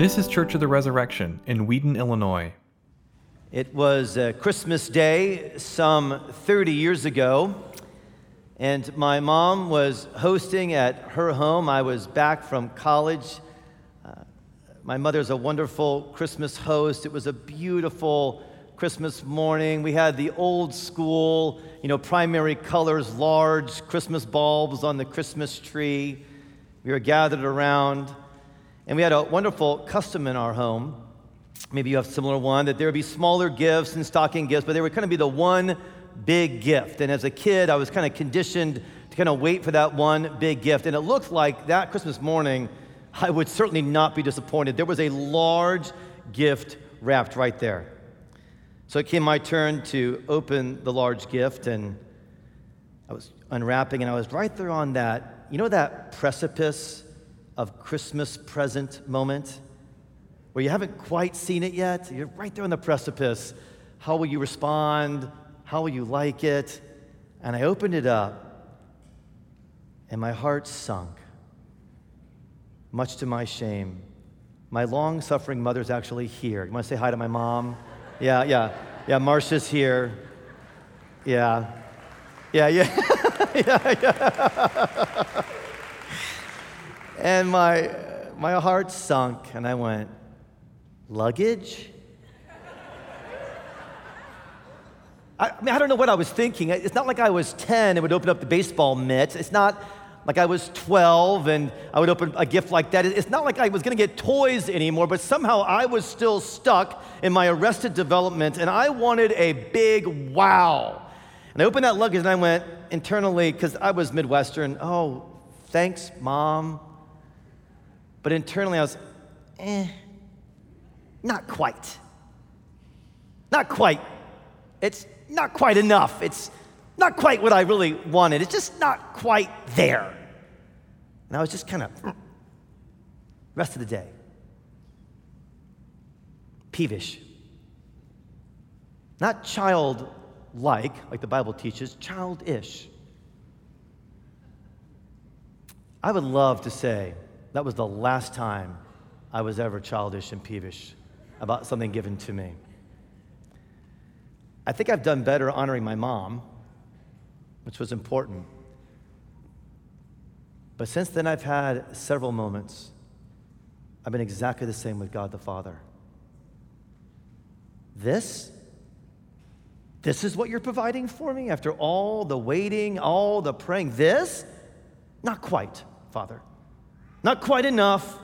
This is Church of the Resurrection in Wheaton, Illinois. It was uh, Christmas Day some 30 years ago, and my mom was hosting at her home. I was back from college. Uh, my mother's a wonderful Christmas host. It was a beautiful Christmas morning. We had the old school, you know, primary colors, large Christmas bulbs on the Christmas tree. We were gathered around, and we had a wonderful custom in our home maybe you have a similar one, that there would be smaller gifts and stocking gifts, but there would kind of be the one big gift. And as a kid, I was kind of conditioned to kind of wait for that one big gift. And it looked like that Christmas morning, I would certainly not be disappointed. There was a large gift wrapped right there. So it came my turn to open the large gift, and I was unwrapping, and I was right there on that, you know, that precipice of Christmas present moment? where you haven't quite seen it yet. You're right there on the precipice. How will you respond? How will you like it? And I opened it up, and my heart sunk, much to my shame. My long suffering mother's actually here. You want to say hi to my mom? Yeah, yeah. Yeah, Marcia's here. Yeah. Yeah, yeah. yeah, yeah. and my, my heart sunk, and I went, Luggage? I, mean, I don't know what I was thinking. It's not like I was 10 and would open up the baseball mitts. It's not like I was 12 and I would open a gift like that. It's not like I was going to get toys anymore, but somehow I was still stuck in my arrested development and I wanted a big wow. And I opened that luggage and I went internally, because I was Midwestern, oh, thanks, mom. But internally I was, eh. Not quite. Not quite. It's not quite enough. It's not quite what I really wanted. It's just not quite there. And I was just kind of, rest of the day, peevish. Not childlike, like the Bible teaches, childish. I would love to say that was the last time I was ever childish and peevish about something given to me. I think I've done better honoring my mom, which was important. But since then, I've had several moments. I've been exactly the same with God the Father. This? This is what you're providing for me after all the waiting, all the praying. This? Not quite, Father. Not quite enough.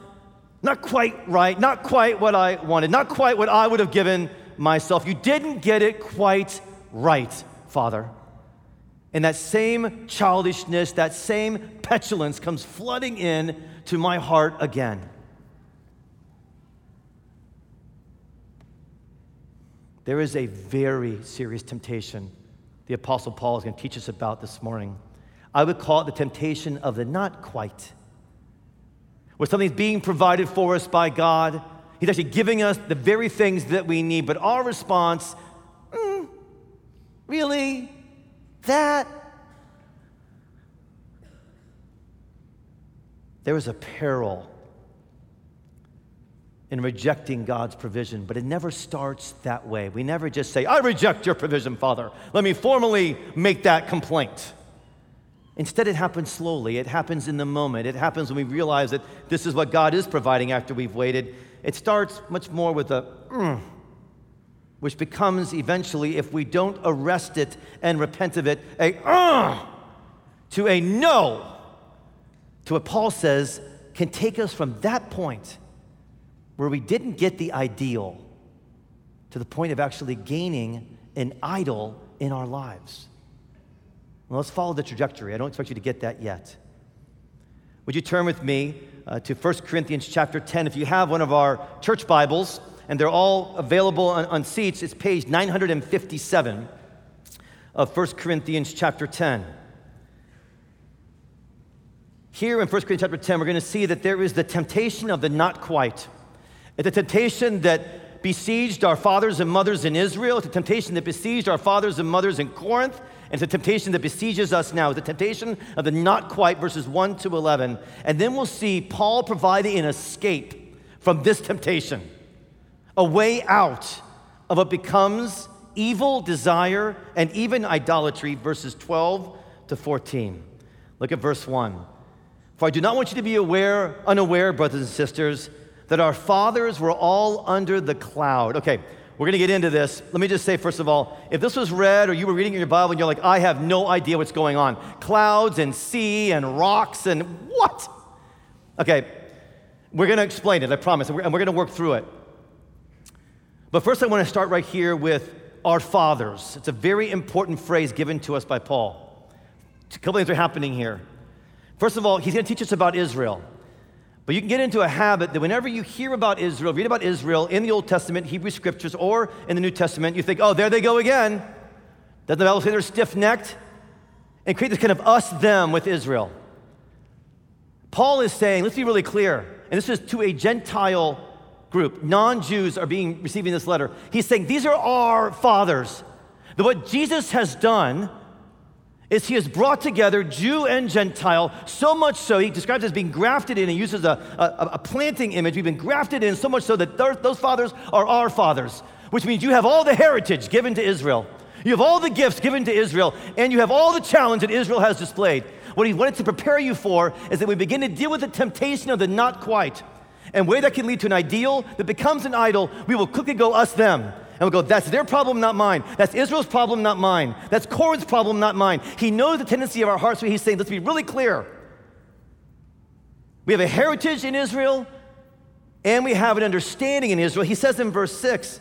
Not quite right, not quite what I wanted, not quite what I would have given myself. You didn't get it quite right, Father. And that same childishness, that same petulance comes flooding in to my heart again. There is a very serious temptation the Apostle Paul is going to teach us about this morning. I would call it the temptation of the not quite where something's being provided for us by God. He's actually giving us the very things that we need, but our response, mm, really? That? There is a peril in rejecting God's provision, but it never starts that way. We never just say, I reject your provision, Father. Let me formally make that complaint. Instead, it happens slowly. It happens in the moment. It happens when we realize that this is what God is providing after we've waited. It starts much more with a, mm, which becomes eventually, if we don't arrest it and repent of it, a uh, to a no, to what Paul says can take us from that point where we didn't get the ideal to the point of actually gaining an idol in our lives. Well, let's follow the trajectory. I don't expect you to get that yet. Would you turn with me uh, to 1 Corinthians chapter 10? If you have one of our church Bibles, and they're all available on, on seats, it's page 957 of 1 Corinthians chapter 10. Here in 1 Corinthians chapter 10, we're going to see that there is the temptation of the not quite. It's a temptation that besieged our fathers and mothers in Israel. It's a temptation that besieged our fathers and mothers in Corinth. And a temptation that besieges us now. It's the temptation of the not quite, verses 1 to 11. And then we'll see Paul providing an escape from this temptation, a way out of what becomes evil desire and even idolatry, verses 12 to 14. Look at verse 1. For I do not want you to be aware, unaware, brothers and sisters, that our fathers were all under the cloud. Okay, we're going to get into this. Let me just say, first of all, if this was read or you were reading in your Bible and you're like, I have no idea what's going on clouds and sea and rocks and what? Okay, we're going to explain it, I promise, and we're, going to work through it. But first, I want to start right here with our fathers. It's a very important phrase given to us by Paul. A couple things are happening here. First of all, he's going to teach us about Israel. But you can get into a habit that whenever you hear about Israel, read about Israel in the Old Testament, Hebrew scriptures, or in the New Testament, you think, oh, there they go again. Doesn't the Bible say they're stiff necked? And create this kind of us them with Israel. Paul is saying, let's be really clear, and this is to a Gentile group. Non Jews are being receiving this letter. He's saying, these are our fathers. That what Jesus has done is he has brought together Jew and Gentile, so much so, he describes as being grafted in. He uses a, a, a planting image. We've been grafted in so much so that those fathers are our fathers, which means you have all the heritage given to Israel. You have all the gifts given to Israel, and you have all the challenge that Israel has displayed. What he wanted to prepare you for is that we begin to deal with the temptation of the not quite. And where that can lead to an ideal that becomes an idol, we will quickly go us them. And we'll go, that's their problem, not mine. That's Israel's problem, not mine. That's Corinth's problem, not mine. He knows the tendency of our hearts, so he's saying, let's be really clear. We have a heritage in Israel, and we have an understanding in Israel. He says in verse 6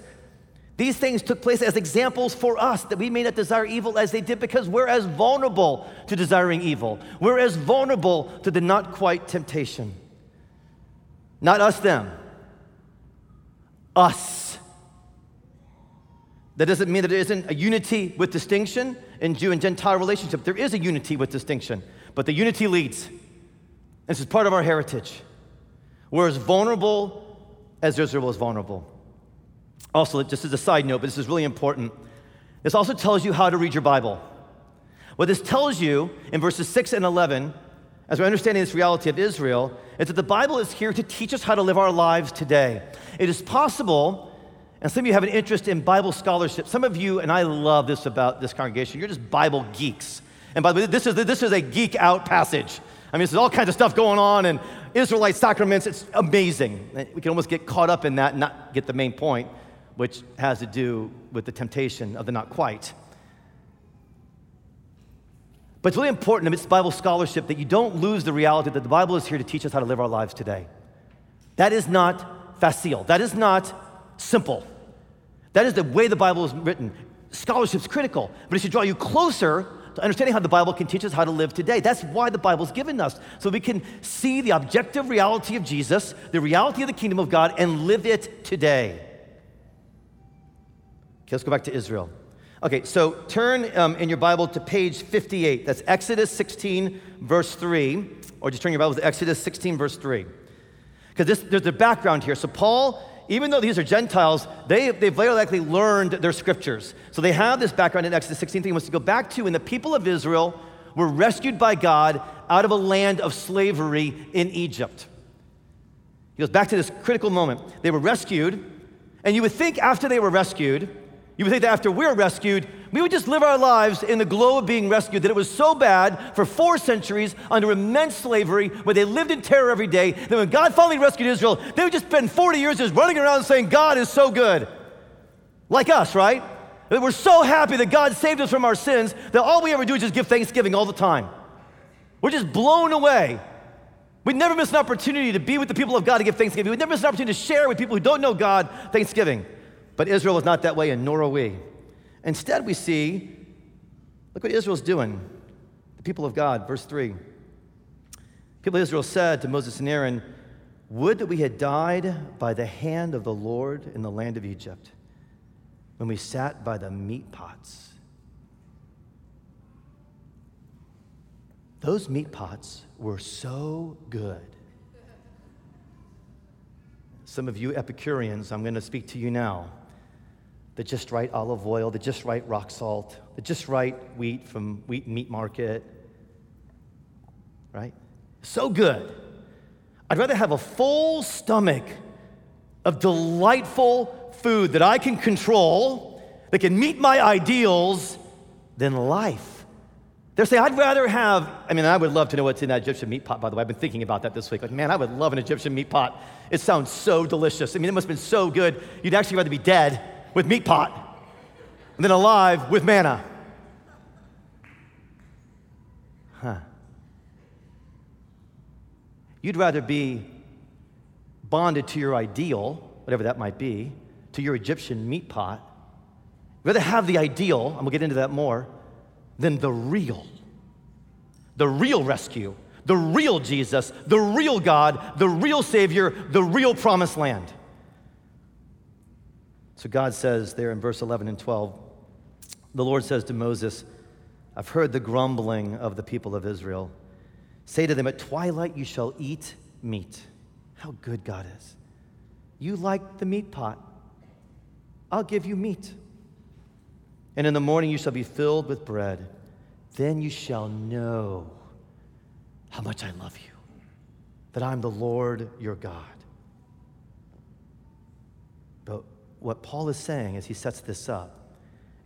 these things took place as examples for us that we may not desire evil as they did because we're as vulnerable to desiring evil. We're as vulnerable to the not quite temptation. Not us, them. Us. That doesn't mean that there isn't a unity with distinction in Jew and Gentile relationship. There is a unity with distinction, but the unity leads. This is part of our heritage. We're as vulnerable as Israel was vulnerable. Also, just as a side note, but this is really important, this also tells you how to read your Bible. What this tells you in verses 6 and 11, as we're understanding this reality of Israel, is that the Bible is here to teach us how to live our lives today. It is possible and some of you have an interest in Bible scholarship. Some of you, and I love this about this congregation, you're just Bible geeks. And by the way, this is, this is a geek out passage. I mean, there's all kinds of stuff going on and Israelite sacraments. It's amazing. We can almost get caught up in that and not get the main point, which has to do with the temptation of the not quite. But it's really important amidst Bible scholarship that you don't lose the reality that the Bible is here to teach us how to live our lives today. That is not facile. That is not simple. That is the way the Bible is written. Scholarship's critical, but it should draw you closer to understanding how the Bible can teach us how to live today. That's why the Bible's given us, so we can see the objective reality of Jesus, the reality of the kingdom of God, and live it today. Okay, let's go back to Israel. Okay, so turn um, in your Bible to page 58. That's Exodus 16, verse 3, or just turn your Bible to Exodus 16, verse 3. Because there's a background here. So Paul even though these are Gentiles, they, they've very likely learned their scriptures. So they have this background in Exodus 16 he wants to go back to, and the people of Israel were rescued by God out of a land of slavery in Egypt. He goes back to this critical moment. They were rescued, and you would think after they were rescued, you would think that after we're rescued, we would just live our lives in the glow of being rescued, that it was so bad for four centuries under immense slavery, where they lived in terror every day, that when God finally rescued Israel, they would just spend 40 years just running around saying, God is so good. Like us, right? That we're so happy that God saved us from our sins that all we ever do is just give thanksgiving all the time. We're just blown away. We'd never miss an opportunity to be with the people of God to give thanksgiving. We'd never miss an opportunity to share with people who don't know God thanksgiving. But Israel was not that way, and nor are we. Instead, we see look what Israel's doing. The people of God, verse 3. People of Israel said to Moses and Aaron, Would that we had died by the hand of the Lord in the land of Egypt, when we sat by the meat pots. Those meat pots were so good. Some of you Epicureans, I'm going to speak to you now the just right olive oil, the just right rock salt, the just right wheat from wheat meat market. Right? So good. I'd rather have a full stomach of delightful food that I can control, that can meet my ideals, than life. They're saying, I'd rather have, I mean, I would love to know what's in that Egyptian meat pot, by the way. I've been thinking about that this week. Like, man, I would love an Egyptian meat pot. It sounds so delicious. I mean, it must have been so good. You'd actually rather be dead with meat pot and then alive with manna. Huh. You'd rather be bonded to your ideal, whatever that might be, to your Egyptian meat pot. You'd rather have the ideal, and we'll get into that more, than the real. The real rescue, the real Jesus, the real God, the real Savior, the real promised land. So God says there in verse 11 and 12, the Lord says to Moses, I've heard the grumbling of the people of Israel. Say to them, At twilight you shall eat meat. How good God is. You like the meat pot. I'll give you meat. And in the morning you shall be filled with bread. Then you shall know how much I love you, that I'm the Lord your God. But what Paul is saying as he sets this up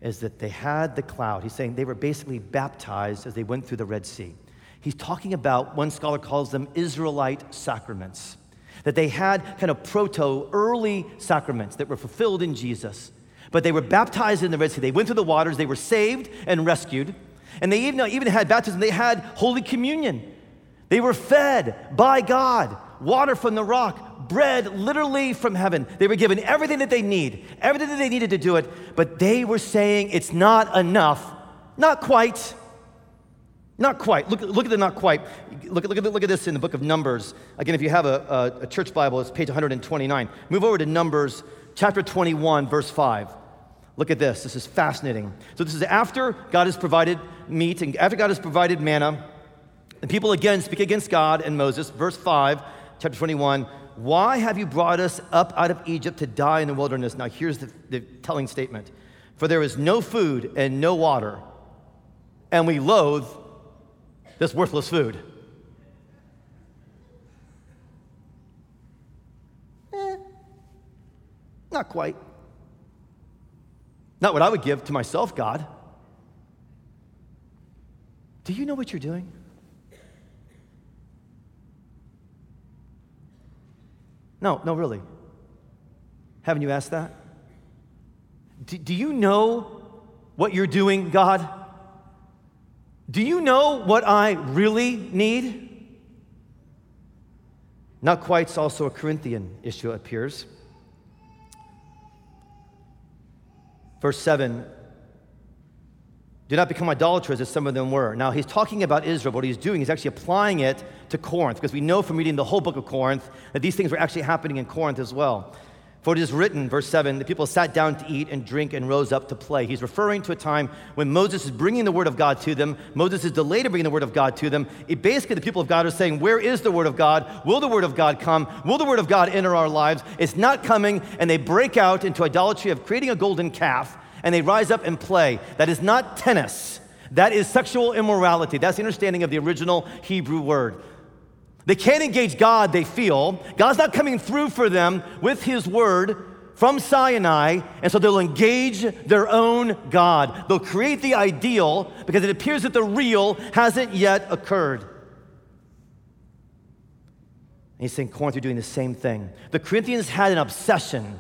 is that they had the cloud. He's saying they were basically baptized as they went through the Red Sea. He's talking about, one scholar calls them Israelite sacraments, that they had kind of proto, early sacraments that were fulfilled in Jesus. But they were baptized in the Red Sea. They went through the waters, they were saved and rescued. And they even, even had baptism, they had Holy Communion. They were fed by God, water from the rock, bread literally from heaven. They were given everything that they need, everything that they needed to do it, but they were saying it's not enough. Not quite. Not quite. Look, look at the not quite. Look, look, at, look at this in the book of Numbers. Again, if you have a, a, a church Bible, it's page 129. Move over to Numbers chapter 21, verse 5. Look at this. This is fascinating. So, this is after God has provided meat and after God has provided manna. The people again speak against God and Moses. Verse 5, chapter 21. Why have you brought us up out of Egypt to die in the wilderness? Now, here's the, the telling statement For there is no food and no water, and we loathe this worthless food. Eh, not quite. Not what I would give to myself, God. Do you know what you're doing? No, no, really. Haven't you asked that? Do, do you know what you're doing, God? Do you know what I really need? Not quite, also a Corinthian issue, appears. Verse 7 do not become idolaters as some of them were. Now, he's talking about Israel. What he's doing, is actually applying it to Corinth, because we know from reading the whole book of Corinth that these things were actually happening in Corinth as well. For it is written, verse 7, the people sat down to eat and drink and rose up to play. He's referring to a time when Moses is bringing the word of God to them. Moses is delayed in bringing the word of God to them. It basically, the people of God are saying, Where is the word of God? Will the word of God come? Will the word of God enter our lives? It's not coming, and they break out into idolatry of creating a golden calf and they rise up and play. That is not tennis. That is sexual immorality. That's the understanding of the original Hebrew word. They can't engage God, they feel. God's not coming through for them with His word from Sinai, and so they'll engage their own God. They'll create the ideal because it appears that the real hasn't yet occurred. And he's saying Corinth are doing the same thing. The Corinthians had an obsession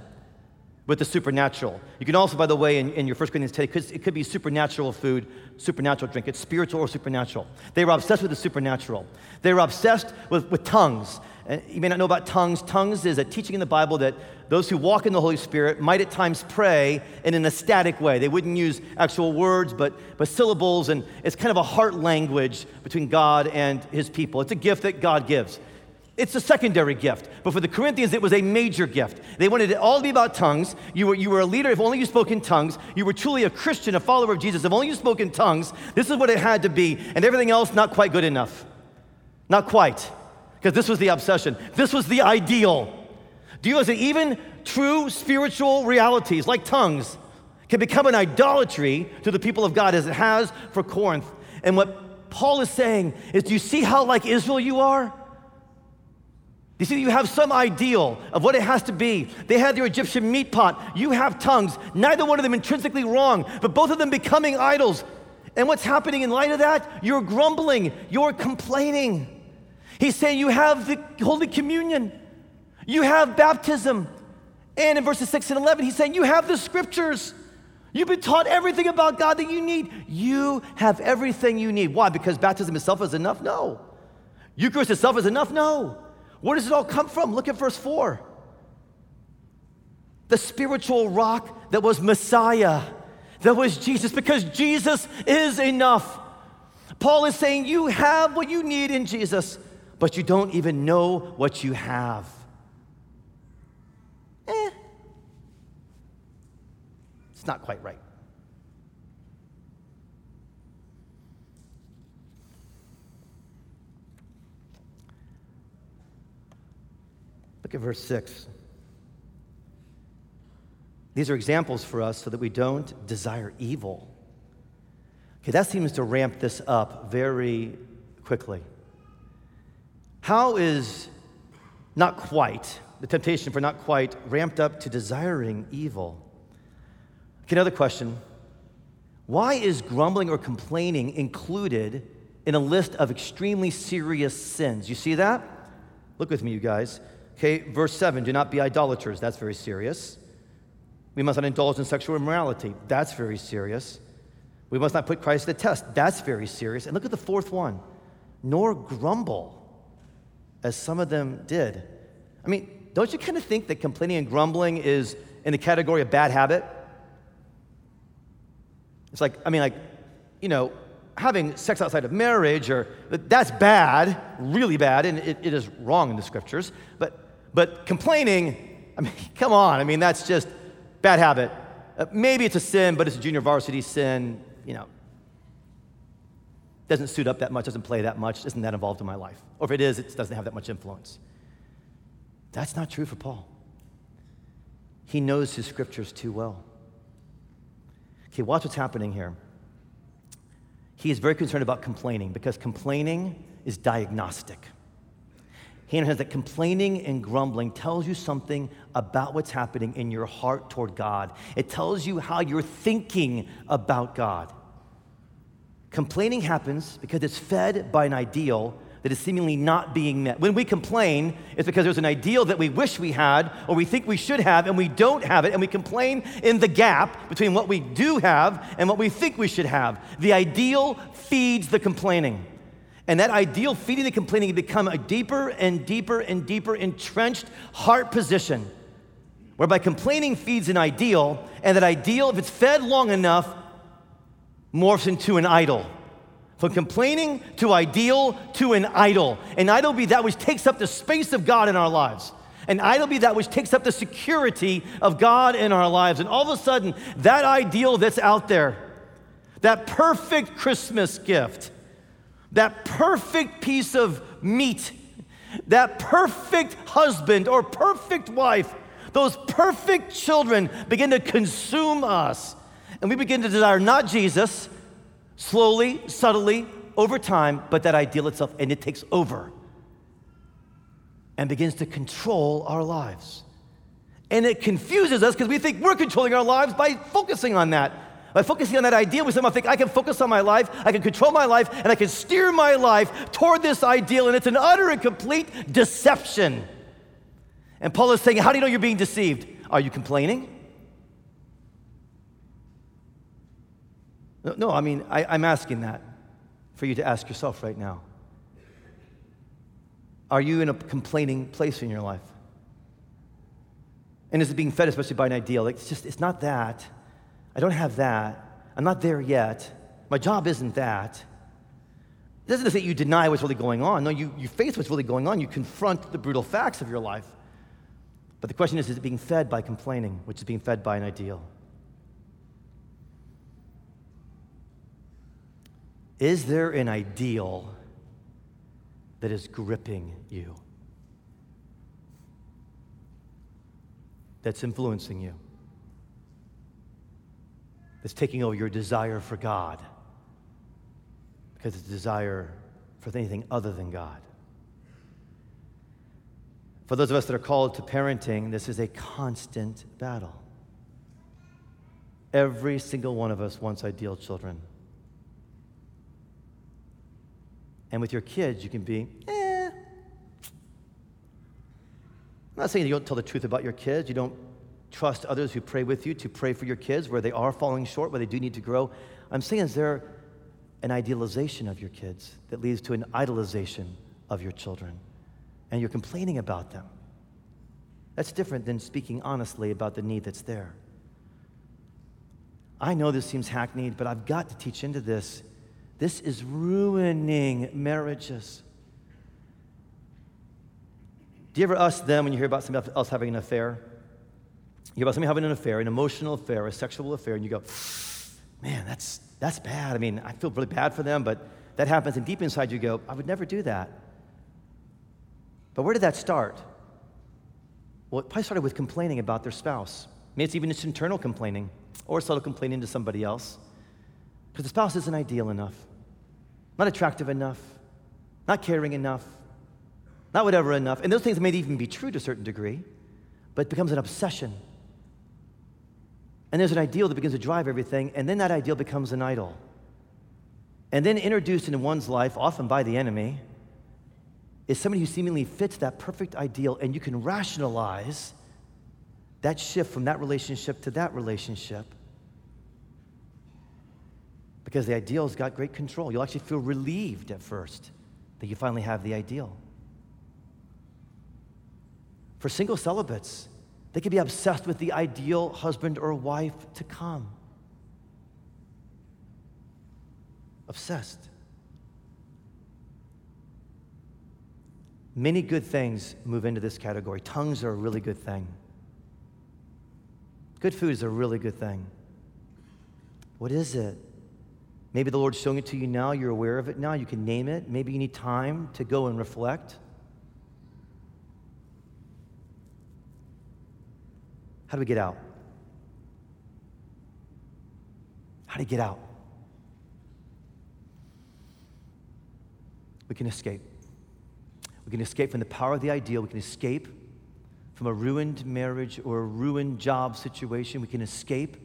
with the supernatural. You can also, by the way, in, in your First Corinthians 10, it could, it could be supernatural food, supernatural drink. It's spiritual or supernatural. They were obsessed with the supernatural. They were obsessed with, with tongues. And you may not know about tongues. Tongues is a teaching in the Bible that those who walk in the Holy Spirit might at times pray in an ecstatic way. They wouldn't use actual words, but, but syllables, and it's kind of a heart language between God and his people. It's a gift that God gives. It's a secondary gift. But for the Corinthians, it was a major gift. They wanted it all to be about tongues. You were, you were a leader if only you spoke in tongues. You were truly a Christian, a follower of Jesus if only you spoke in tongues. This is what it had to be. And everything else, not quite good enough. Not quite. Because this was the obsession. This was the ideal. Do you realize that even true spiritual realities like tongues can become an idolatry to the people of God as it has for Corinth? And what Paul is saying is do you see how like Israel you are? You see, you have some ideal of what it has to be. They had their Egyptian meat pot. You have tongues. Neither one of them intrinsically wrong, but both of them becoming idols. And what's happening in light of that? You're grumbling, you're complaining. He's saying you have the Holy Communion, you have baptism. And in verses 6 and 11, he's saying you have the scriptures. You've been taught everything about God that you need. You have everything you need. Why? Because baptism itself is enough? No. Eucharist itself is enough? No. Where does it all come from? Look at verse 4. The spiritual rock that was Messiah, that was Jesus, because Jesus is enough. Paul is saying you have what you need in Jesus, but you don't even know what you have. Eh. It's not quite right. Look at verse 6. These are examples for us so that we don't desire evil. Okay, that seems to ramp this up very quickly. How is not quite, the temptation for not quite, ramped up to desiring evil? Okay, another question. Why is grumbling or complaining included in a list of extremely serious sins? You see that? Look with me, you guys. Okay, verse 7 do not be idolaters. That's very serious. We must not indulge in sexual immorality. That's very serious. We must not put Christ to the test. That's very serious. And look at the fourth one nor grumble, as some of them did. I mean, don't you kind of think that complaining and grumbling is in the category of bad habit? It's like, I mean, like, you know, having sex outside of marriage, or that's bad, really bad, and it, it is wrong in the scriptures. But but complaining, I mean, come on. I mean, that's just bad habit. Uh, maybe it's a sin, but it's a junior varsity sin. You know, doesn't suit up that much, doesn't play that much, isn't that involved in my life. Or if it is, it doesn't have that much influence. That's not true for Paul. He knows his scriptures too well. Okay, watch what's happening here. He is very concerned about complaining because complaining is diagnostic. He understands that complaining and grumbling tells you something about what's happening in your heart toward God. It tells you how you're thinking about God. Complaining happens because it's fed by an ideal that is seemingly not being met. When we complain, it's because there's an ideal that we wish we had or we think we should have and we don't have it, and we complain in the gap between what we do have and what we think we should have. The ideal feeds the complaining. And that ideal feeding and complaining become a deeper and deeper and deeper entrenched heart position, whereby complaining feeds an ideal, and that ideal, if it's fed long enough, morphs into an idol. From complaining to ideal to an idol. An idol be that which takes up the space of God in our lives. An idol be that which takes up the security of God in our lives. And all of a sudden, that ideal that's out there, that perfect Christmas gift, that perfect piece of meat, that perfect husband or perfect wife, those perfect children begin to consume us. And we begin to desire not Jesus, slowly, subtly, over time, but that ideal itself, and it takes over and begins to control our lives. And it confuses us because we think we're controlling our lives by focusing on that. By focusing on that ideal, we somehow think I can focus on my life, I can control my life, and I can steer my life toward this ideal, and it's an utter and complete deception. And Paul is saying, How do you know you're being deceived? Are you complaining? No, I mean, I, I'm asking that for you to ask yourself right now. Are you in a complaining place in your life? And is it being fed especially by an ideal? It's just, it's not that. I don't have that. I'm not there yet. My job isn't that. It doesn't say you deny what's really going on. No, you, you face what's really going on. You confront the brutal facts of your life. But the question is is it being fed by complaining, which is being fed by an ideal? Is there an ideal that is gripping you? That's influencing you? That's taking over your desire for God because it's a desire for anything other than God. For those of us that are called to parenting, this is a constant battle. Every single one of us wants ideal children. And with your kids, you can be, eh. I'm not saying you don't tell the truth about your kids. You don't trust others who pray with you to pray for your kids where they are falling short, where they do need to grow. I'm saying, is there an idealization of your kids that leads to an idolization of your children? And you're complaining about them. That's different than speaking honestly about the need that's there. I know this seems hackneyed, but I've got to teach into this. This is ruining marriages. Do you ever ask them when you hear about somebody else having an affair? Hear about somebody having an affair, an emotional affair, a sexual affair, and you go, man, that's, that's bad. I mean, I feel really bad for them, but that happens, and deep inside you go, I would never do that. But where did that start? Well, it probably started with complaining about their spouse. Maybe it's even just internal complaining, or subtle complaining to somebody else. Because the spouse isn't ideal enough, not attractive enough, not caring enough, not whatever enough. And those things may even be true to a certain degree, but it becomes an obsession. And there's an ideal that begins to drive everything, and then that ideal becomes an idol. And then introduced into one's life, often by the enemy, is somebody who seemingly fits that perfect ideal, and you can rationalize that shift from that relationship to that relationship because the ideal's got great control. You'll actually feel relieved at first that you finally have the ideal. For single celibates, they can be obsessed with the ideal husband or wife to come. Obsessed. Many good things move into this category. Tongues are a really good thing. Good food is a really good thing. What is it? Maybe the Lord's showing it to you now, you're aware of it now, you can name it. Maybe you need time to go and reflect. How do we get out? How do you get out? We can escape. We can escape from the power of the ideal. We can escape from a ruined marriage or a ruined job situation. We can escape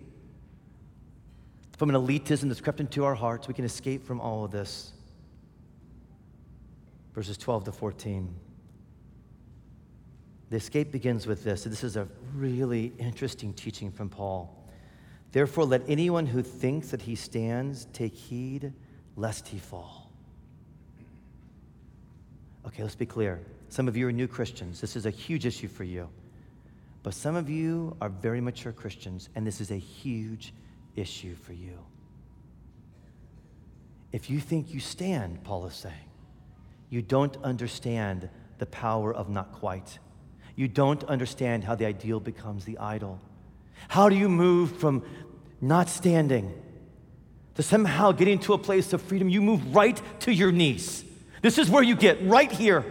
from an elitism that's crept into our hearts. We can escape from all of this. Verses 12 to 14. The escape begins with this. This is a really interesting teaching from Paul. Therefore, let anyone who thinks that he stands take heed lest he fall. Okay, let's be clear. Some of you are new Christians. This is a huge issue for you. But some of you are very mature Christians, and this is a huge issue for you. If you think you stand, Paul is saying, you don't understand the power of not quite. You don't understand how the ideal becomes the idol. How do you move from not standing to somehow getting to a place of freedom? You move right to your knees. This is where you get, right here.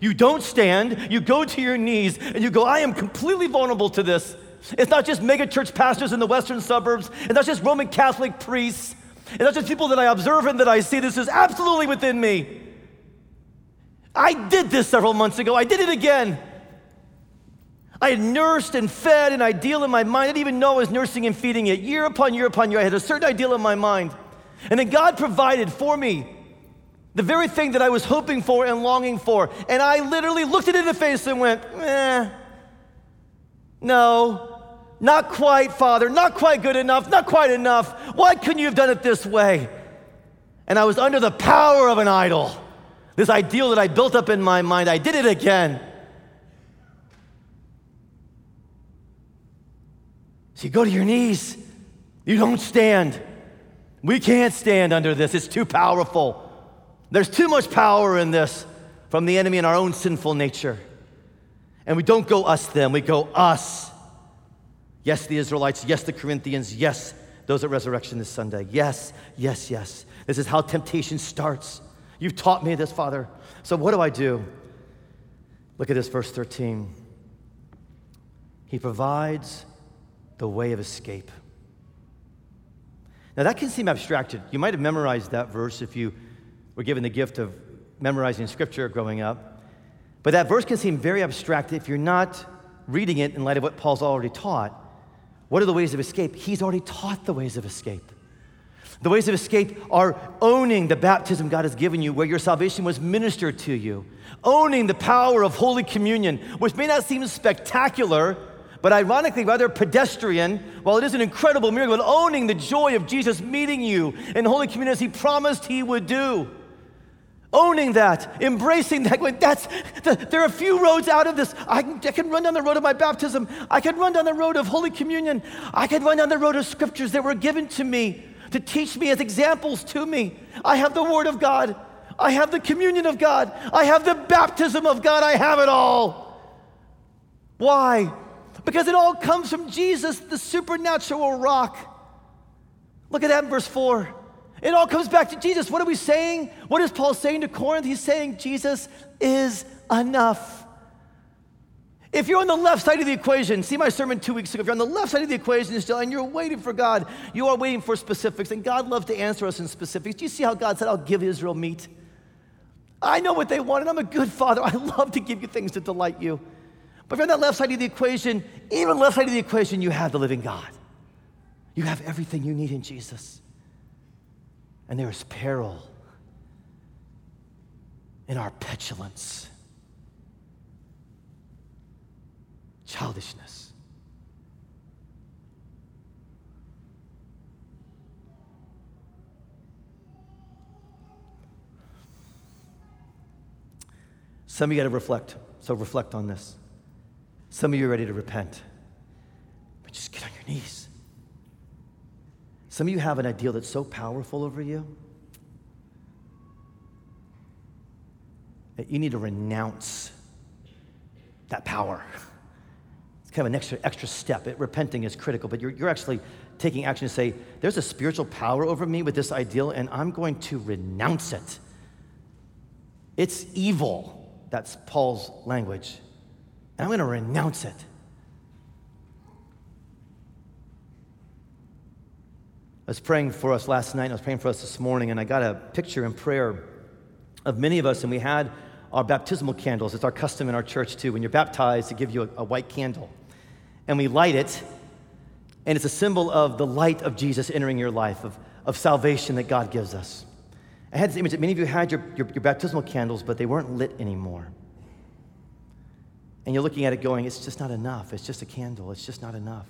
You don't stand, you go to your knees, and you go, I am completely vulnerable to this. It's not just megachurch pastors in the western suburbs. It's not just Roman Catholic priests. It's not just people that I observe and that I see. This is absolutely within me. I did this several months ago. I did it again. I had nursed and fed an ideal in my mind. I didn't even know I was nursing and feeding it. Year upon year upon year, I had a certain ideal in my mind. And then God provided for me the very thing that I was hoping for and longing for. And I literally looked it in the face and went, eh, no, not quite, Father, not quite good enough, not quite enough. Why couldn't you have done it this way? And I was under the power of an idol. This ideal that I built up in my mind, I did it again. So you go to your knees, you don't stand. We can't stand under this, it's too powerful. There's too much power in this from the enemy in our own sinful nature. And we don't go us, them, we go us. Yes, the Israelites. Yes, the Corinthians. Yes, those at resurrection this Sunday. Yes, yes, yes. This is how temptation starts. You've taught me this, Father. So, what do I do? Look at this, verse 13. He provides the way of escape. Now, that can seem abstracted. You might have memorized that verse if you were given the gift of memorizing scripture growing up. But that verse can seem very abstract if you're not reading it in light of what Paul's already taught. What are the ways of escape? He's already taught the ways of escape. The ways of escape are owning the baptism God has given you, where your salvation was ministered to you, owning the power of Holy Communion, which may not seem spectacular, but ironically rather pedestrian, while it is an incredible miracle, but owning the joy of Jesus meeting you in Holy Communion as He promised He would do. Owning that, embracing that, going, that's, the, there are a few roads out of this. I can, I can run down the road of my baptism. I can run down the road of Holy Communion. I can run down the road of scriptures that were given to me to teach me as examples to me. I have the Word of God. I have the communion of God. I have the baptism of God. I have it all. Why? Because it all comes from Jesus, the supernatural rock. Look at that in verse 4. It all comes back to Jesus. What are we saying? What is Paul saying to Corinth? He's saying Jesus is enough. If you're on the left side of the equation, see my sermon two weeks ago, if you're on the left side of the equation still and you're waiting for God, you are waiting for specifics, and God loves to answer us in specifics. Do you see how God said, I'll give Israel meat? I know what they want, and I'm a good father. I love to give you things that delight you. But if you're on that left side of the equation, even left side of the equation, you have the living God. You have everything you need in Jesus. And there is peril in our petulance, childishness. Some of you got to reflect. So reflect on this. Some of you are ready to repent. But just get on your knees. Some of you have an ideal that's so powerful over you that you need to renounce that power. It's kind of an extra, extra step. It, repenting is critical, but you're, you're actually taking action to say, there's a spiritual power over me with this ideal, and I'm going to renounce it. It's evil. That's Paul's language. And I'm going to renounce it. I was praying for us last night, and I was praying for us this morning, and I got a picture in prayer of many of us, and we had our baptismal candles. It's our custom in our church, too. When you're baptized, to give you a, a white candle. And we light it, and it's a symbol of the light of Jesus entering your life, of, of salvation that God gives us. I had this image that many of you had your, your, your baptismal candles, but they weren't lit anymore. And you're looking at it going, it's just not enough. It's just a candle. It's just not enough.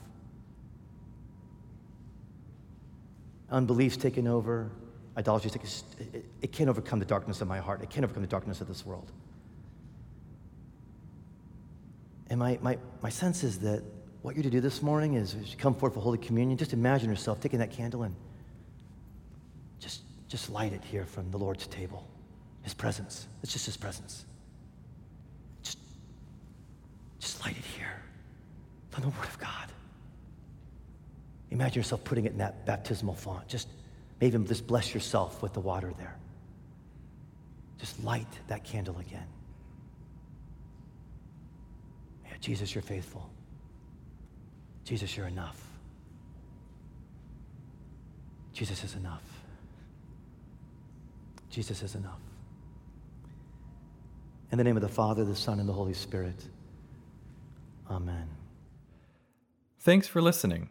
unbelief's taken over, idolatry's taken it, can't overcome the darkness of my heart. It can't overcome the darkness of this world. And my, my, my sense is that what you're to do this morning is you come forth for Holy Communion, just imagine yourself taking that candle and just, just light it here from the Lord's table. His presence. It's just His presence. Just, just light it here from the Word of God. Imagine yourself putting it in that baptismal font. Just maybe just bless yourself with the water there. Just light that candle again. Yeah, Jesus, you're faithful. Jesus, you're enough. Jesus is enough. Jesus is enough. In the name of the Father, the Son, and the Holy Spirit. Amen. Thanks for listening.